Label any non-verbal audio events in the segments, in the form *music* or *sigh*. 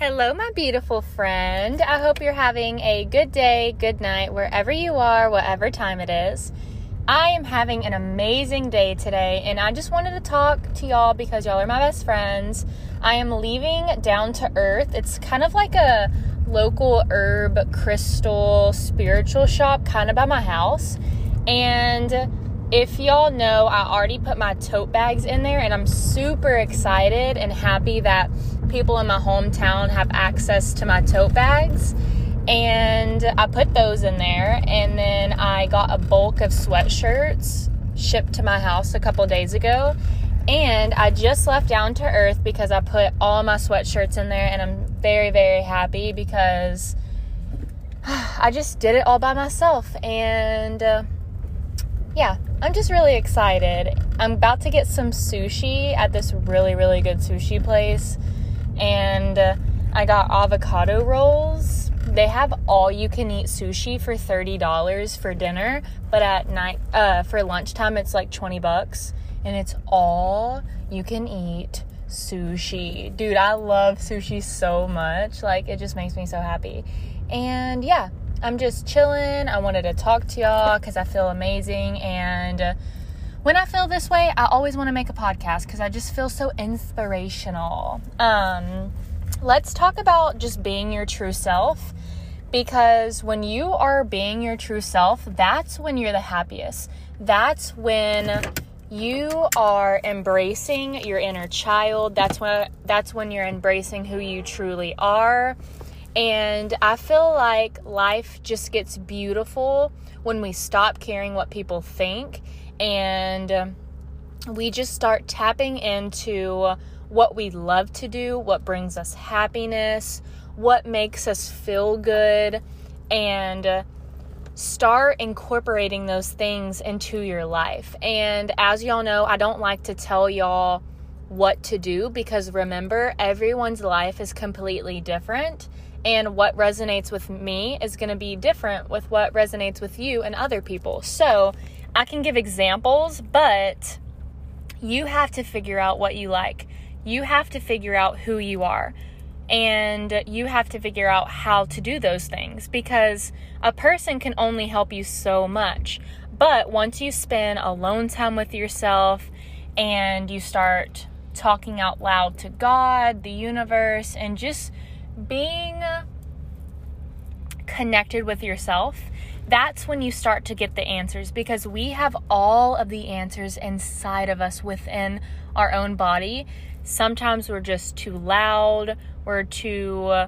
Hello, my beautiful friend. I hope you're having a good day, good night, wherever you are, whatever time it is. I am having an amazing day today, and I just wanted to talk to y'all because y'all are my best friends. I am leaving down to earth. It's kind of like a local herb crystal spiritual shop, kind of by my house. And if y'all know, I already put my tote bags in there, and I'm super excited and happy that people in my hometown have access to my tote bags. And I put those in there. And then I got a bulk of sweatshirts shipped to my house a couple days ago. And I just left down to earth because I put all my sweatshirts in there. And I'm very, very happy because *sighs* I just did it all by myself. And uh, yeah, I'm just really excited. I'm about to get some sushi at this really, really good sushi place and I got avocado rolls. They have all you can eat sushi for $30 for dinner, but at night uh, for lunchtime it's like 20 bucks and it's all you can eat sushi. Dude, I love sushi so much. Like it just makes me so happy. And yeah, I'm just chilling. I wanted to talk to y'all cuz I feel amazing and when I feel this way, I always want to make a podcast because I just feel so inspirational. Um, let's talk about just being your true self because when you are being your true self, that's when you're the happiest. That's when you are embracing your inner child. That's when that's when you're embracing who you truly are. And I feel like life just gets beautiful when we stop caring what people think and um, we just start tapping into what we love to do, what brings us happiness, what makes us feel good, and uh, start incorporating those things into your life. And as y'all know, I don't like to tell y'all what to do because remember, everyone's life is completely different. And what resonates with me is going to be different with what resonates with you and other people. So, I can give examples, but you have to figure out what you like. You have to figure out who you are. And you have to figure out how to do those things because a person can only help you so much. But once you spend alone time with yourself and you start talking out loud to God, the universe, and just being connected with yourself, that's when you start to get the answers because we have all of the answers inside of us within our own body. Sometimes we're just too loud, we're too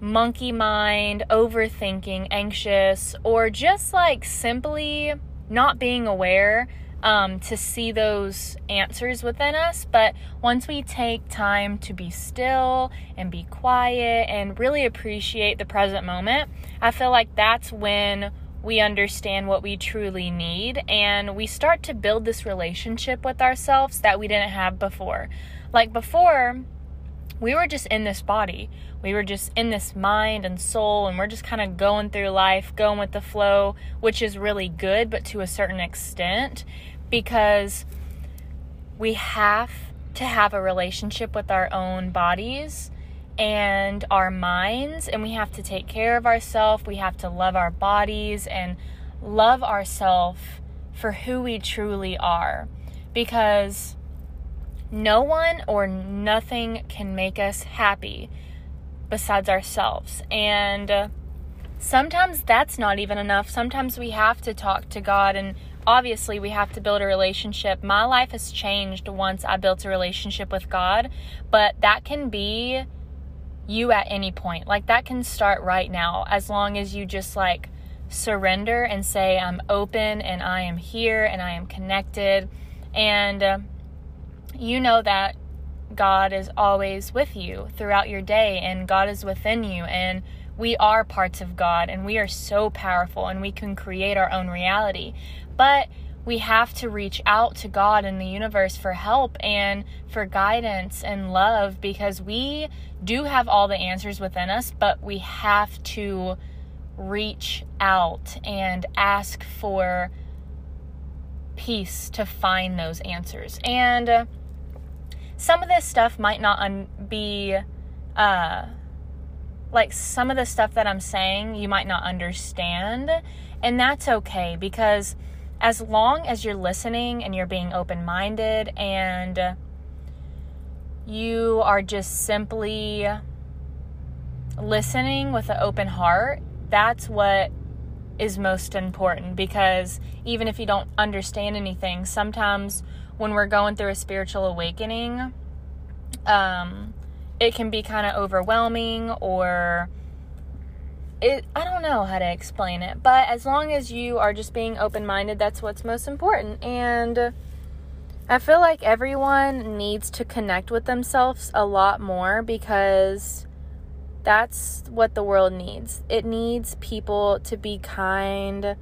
monkey mind, overthinking, anxious, or just like simply not being aware um, to see those answers within us. But once we take time to be still and be quiet and really appreciate the present moment, I feel like that's when we understand what we truly need and we start to build this relationship with ourselves that we didn't have before. Like before, we were just in this body. We were just in this mind and soul, and we're just kind of going through life, going with the flow, which is really good, but to a certain extent because we have to have a relationship with our own bodies and our minds, and we have to take care of ourselves. We have to love our bodies and love ourselves for who we truly are because no one or nothing can make us happy besides ourselves. And uh, sometimes that's not even enough. Sometimes we have to talk to God and obviously we have to build a relationship. My life has changed once I built a relationship with God, but that can be you at any point. Like that can start right now as long as you just like surrender and say I'm open and I am here and I am connected and uh, you know that God is always with you throughout your day and God is within you and we are parts of God and we are so powerful and we can create our own reality. But we have to reach out to God and the universe for help and for guidance and love because we do have all the answers within us, but we have to reach out and ask for peace to find those answers. And uh, some of this stuff might not un- be uh, like some of the stuff that I'm saying you might not understand, and that's okay because as long as you're listening and you're being open minded and you are just simply listening with an open heart, that's what is most important. Because even if you don't understand anything, sometimes when we're going through a spiritual awakening, um, it can be kind of overwhelming or it I don't know how to explain it, but as long as you are just being open-minded, that's what's most important. And I feel like everyone needs to connect with themselves a lot more because that's what the world needs. It needs people to be kind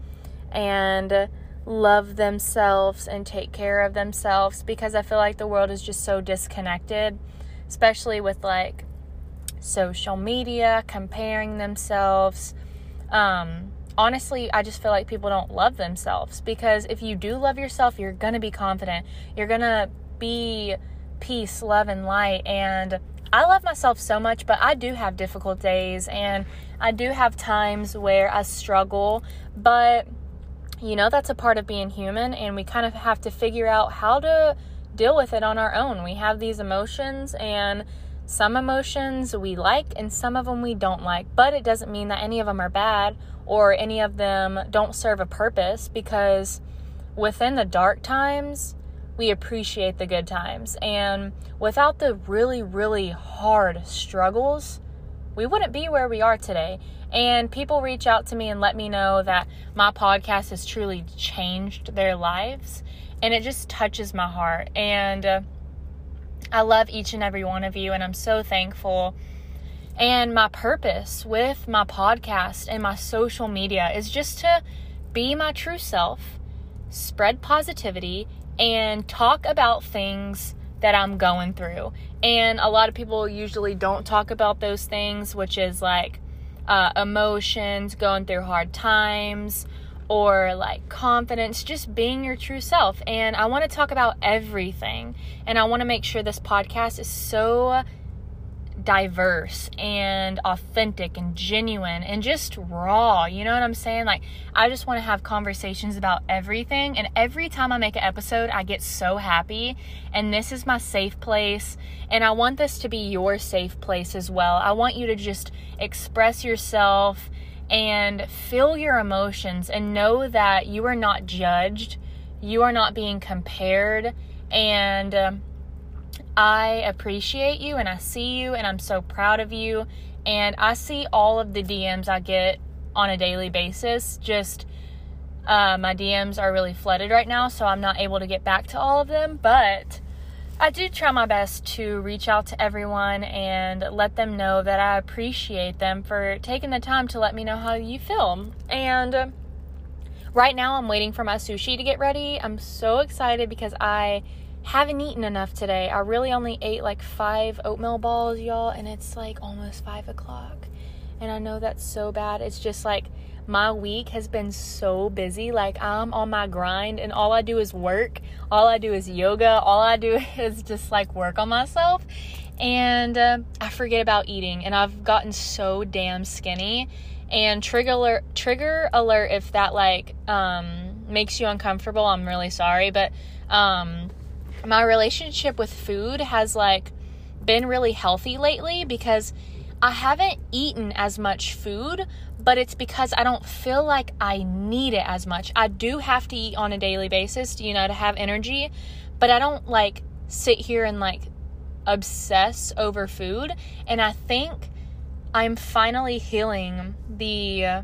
and love themselves and take care of themselves because I feel like the world is just so disconnected, especially with like social media, comparing themselves. Um, honestly, I just feel like people don't love themselves because if you do love yourself, you're going to be confident. You're going to be peace, love, and light. And I love myself so much, but I do have difficult days and I do have times where I struggle, but you know, that's a part of being human, and we kind of have to figure out how to deal with it on our own. We have these emotions, and some emotions we like, and some of them we don't like, but it doesn't mean that any of them are bad or any of them don't serve a purpose because within the dark times, we appreciate the good times. And without the really, really hard struggles, we wouldn't be where we are today. And people reach out to me and let me know that my podcast has truly changed their lives. And it just touches my heart. And uh, I love each and every one of you. And I'm so thankful. And my purpose with my podcast and my social media is just to be my true self, spread positivity, and talk about things that I'm going through. And a lot of people usually don't talk about those things, which is like uh, emotions, going through hard times, or like confidence, just being your true self. And I want to talk about everything. And I want to make sure this podcast is so diverse and authentic and genuine and just raw. You know what I'm saying? Like, I just want to have conversations about everything. And every time I make an episode, I get so happy. And this is my safe place. And I want this to be your safe place as well. I want you to just express yourself and feel your emotions and know that you are not judged, you are not being compared. And, um, I appreciate you and I see you and I'm so proud of you. And I see all of the DMs I get on a daily basis. Just uh, my DMs are really flooded right now, so I'm not able to get back to all of them. But I do try my best to reach out to everyone and let them know that I appreciate them for taking the time to let me know how you feel. And uh, right now, I'm waiting for my sushi to get ready. I'm so excited because I haven't eaten enough today. I really only ate like five oatmeal balls, y'all, and it's like almost five o'clock. And I know that's so bad. It's just like my week has been so busy. Like I'm on my grind, and all I do is work. All I do is yoga. All I do *laughs* is just like work on myself. And uh, I forget about eating, and I've gotten so damn skinny. And trigger alert, trigger alert if that like um, makes you uncomfortable. I'm really sorry, but um, my relationship with food has like been really healthy lately because I haven't eaten as much food, but it's because I don't feel like I need it as much. I do have to eat on a daily basis, you know, to have energy, but I don't like sit here and like obsess over food. And I think I'm finally healing the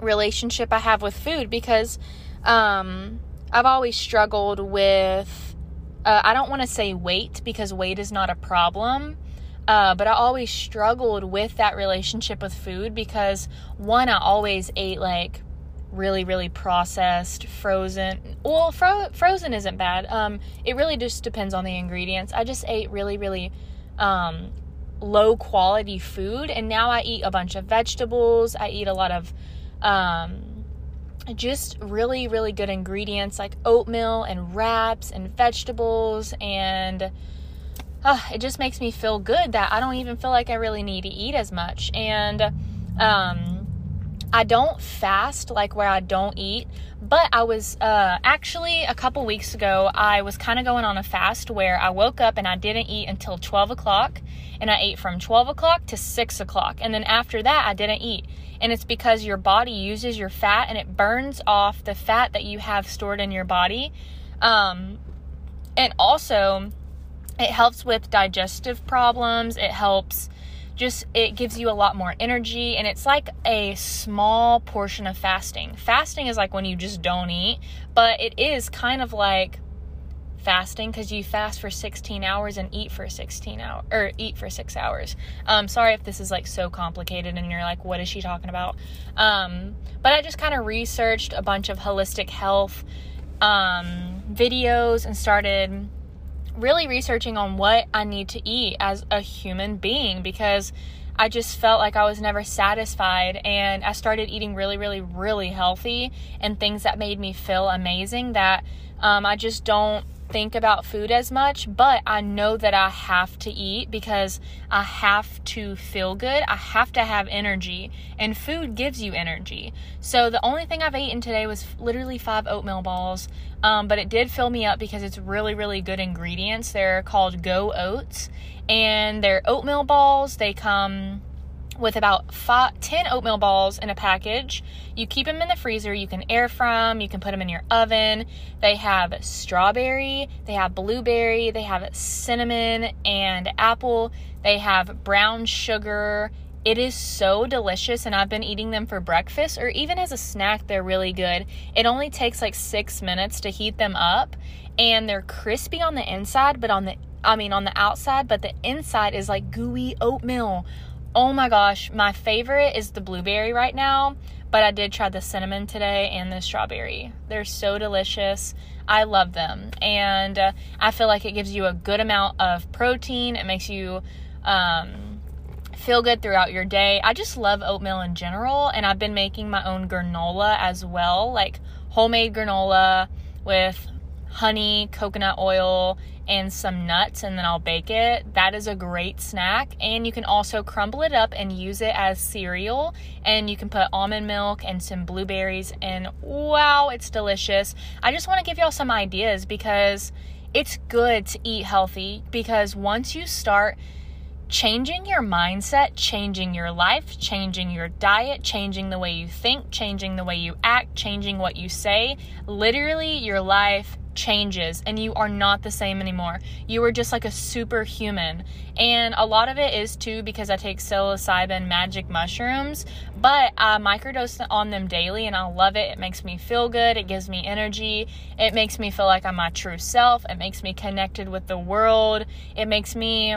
relationship I have with food because um, I've always struggled with uh, I don't want to say weight because weight is not a problem. Uh, but I always struggled with that relationship with food because one, I always ate like really, really processed, frozen. Well, fro- frozen isn't bad. Um, it really just depends on the ingredients. I just ate really, really um, low quality food, and now I eat a bunch of vegetables. I eat a lot of um, just really, really good ingredients like oatmeal and wraps and vegetables and uh, it just makes me feel good that I don't even feel like I really need to eat as much. And um, I don't fast like where I don't eat, but I was uh, actually a couple weeks ago, I was kind of going on a fast where I woke up and I didn't eat until 12 o'clock, and I ate from 12 o'clock to 6 o'clock. And then after that, I didn't eat. And it's because your body uses your fat and it burns off the fat that you have stored in your body. Um, and also, it helps with digestive problems. It helps just, it gives you a lot more energy. And it's like a small portion of fasting. Fasting is like when you just don't eat, but it is kind of like fasting because you fast for 16 hours and eat for 16 hours or eat for six hours um sorry if this is like so complicated and you're like what is she talking about um but i just kind of researched a bunch of holistic health um videos and started really researching on what i need to eat as a human being because I just felt like I was never satisfied. And I started eating really, really, really healthy and things that made me feel amazing that um, I just don't think about food as much, but I know that I have to eat because I have to feel good. I have to have energy, and food gives you energy. So the only thing I've eaten today was literally five oatmeal balls, um, but it did fill me up because it's really, really good ingredients. They're called Go Oats, and they're oatmeal balls. They come with about five, 10 oatmeal balls in a package. You keep them in the freezer. You can air from, you can put them in your oven. They have strawberry, they have blueberry, they have cinnamon and apple, they have brown sugar. It is so delicious, and I've been eating them for breakfast or even as a snack. They're really good. It only takes like six minutes to heat them up, and they're crispy on the inside, but on the I mean, on the outside, but the inside is like gooey oatmeal. Oh my gosh, my favorite is the blueberry right now, but I did try the cinnamon today and the strawberry. They're so delicious. I love them. And uh, I feel like it gives you a good amount of protein. It makes you um, feel good throughout your day. I just love oatmeal in general, and I've been making my own granola as well, like homemade granola with honey, coconut oil, and some nuts, and then I'll bake it. That is a great snack. And you can also crumble it up and use it as cereal. And you can put almond milk and some blueberries, and wow, it's delicious. I just want to give y'all some ideas because it's good to eat healthy. Because once you start, changing your mindset, changing your life, changing your diet, changing the way you think, changing the way you act, changing what you say. Literally, your life changes and you are not the same anymore. You are just like a superhuman. And a lot of it is too because I take psilocybin magic mushrooms, but I microdose on them daily and I love it. It makes me feel good, it gives me energy, it makes me feel like I'm my true self, it makes me connected with the world, it makes me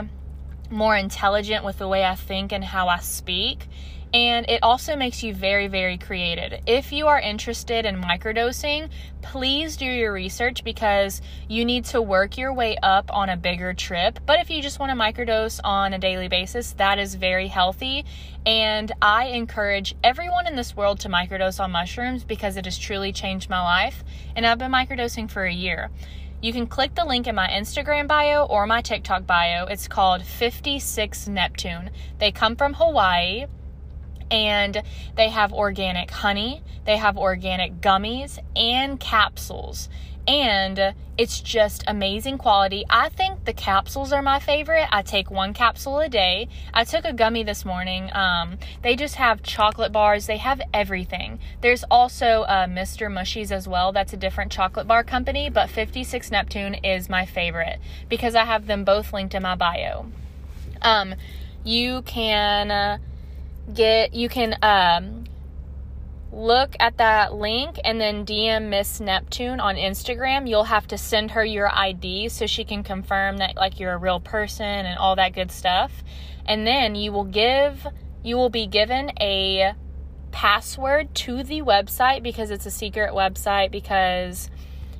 more intelligent with the way I think and how I speak and it also makes you very, very creative. If you are interested in microdosing, please do your research because you need to work your way up on a bigger trip. But if you just want to microdose on a daily basis, that is very healthy. And I encourage everyone in this world to microdose on mushrooms because it has truly changed my life. And I've been microdosing for a year. You can click the link in my Instagram bio or my TikTok bio. It's called 56 Neptune. They come from Hawaii and they have organic honey, they have organic gummies and capsules. And it's just amazing quality. I think the capsules are my favorite. I take one capsule a day. I took a gummy this morning. Um, they just have chocolate bars, they have everything. There's also uh, Mr. Mushies as well. That's a different chocolate bar company, but 56 Neptune is my favorite because I have them both linked in my bio. Um, you can. Uh, get you can um, look at that link and then DM Miss Neptune on Instagram. You'll have to send her your ID so she can confirm that like you're a real person and all that good stuff. And then you will give you will be given a password to the website because it's a secret website because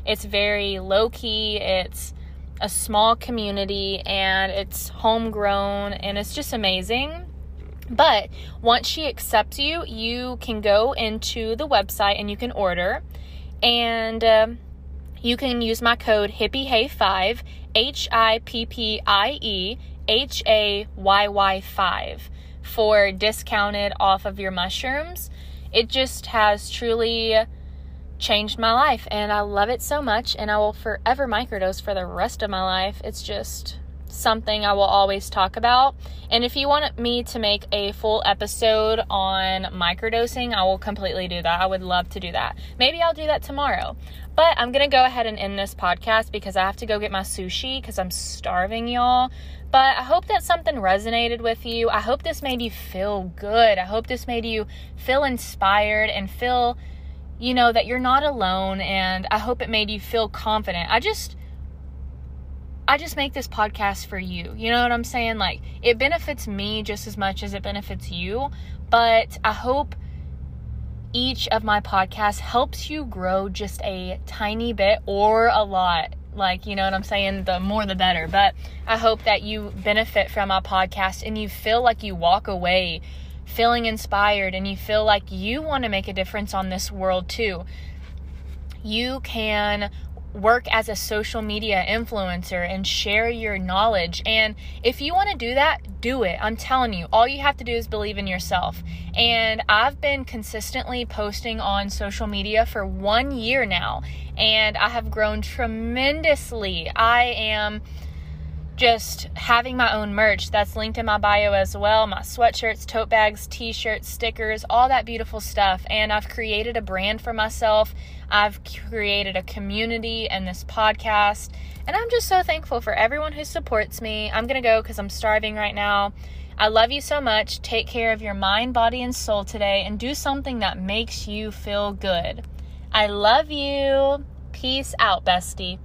it's very low key. It's a small community and it's homegrown and it's just amazing. But once she accepts you, you can go into the website and you can order. And um, you can use my code HippieHayy5 H I P P I E H A Y Y 5 for discounted off of your mushrooms. It just has truly changed my life and I love it so much and I will forever microdose for the rest of my life. It's just something I will always talk about. And if you want me to make a full episode on microdosing, I will completely do that. I would love to do that. Maybe I'll do that tomorrow. But I'm going to go ahead and end this podcast because I have to go get my sushi because I'm starving, y'all. But I hope that something resonated with you. I hope this made you feel good. I hope this made you feel inspired and feel, you know, that you're not alone. And I hope it made you feel confident. I just I just make this podcast for you. You know what I'm saying? Like, it benefits me just as much as it benefits you. But I hope each of my podcasts helps you grow just a tiny bit or a lot. Like, you know what I'm saying? The more the better. But I hope that you benefit from my podcast and you feel like you walk away feeling inspired and you feel like you want to make a difference on this world too. You can work as a social media influencer and share your knowledge. And if you want to do that, do it. I'm telling you, all you have to do is believe in yourself. And I've been consistently posting on social media for one year now, and I have grown tremendously. I am just having my own merch that's linked in my bio as well my sweatshirts, tote bags, t shirts, stickers, all that beautiful stuff. And I've created a brand for myself. I've created a community and this podcast. And I'm just so thankful for everyone who supports me. I'm going to go because I'm starving right now. I love you so much. Take care of your mind, body, and soul today and do something that makes you feel good. I love you. Peace out, bestie.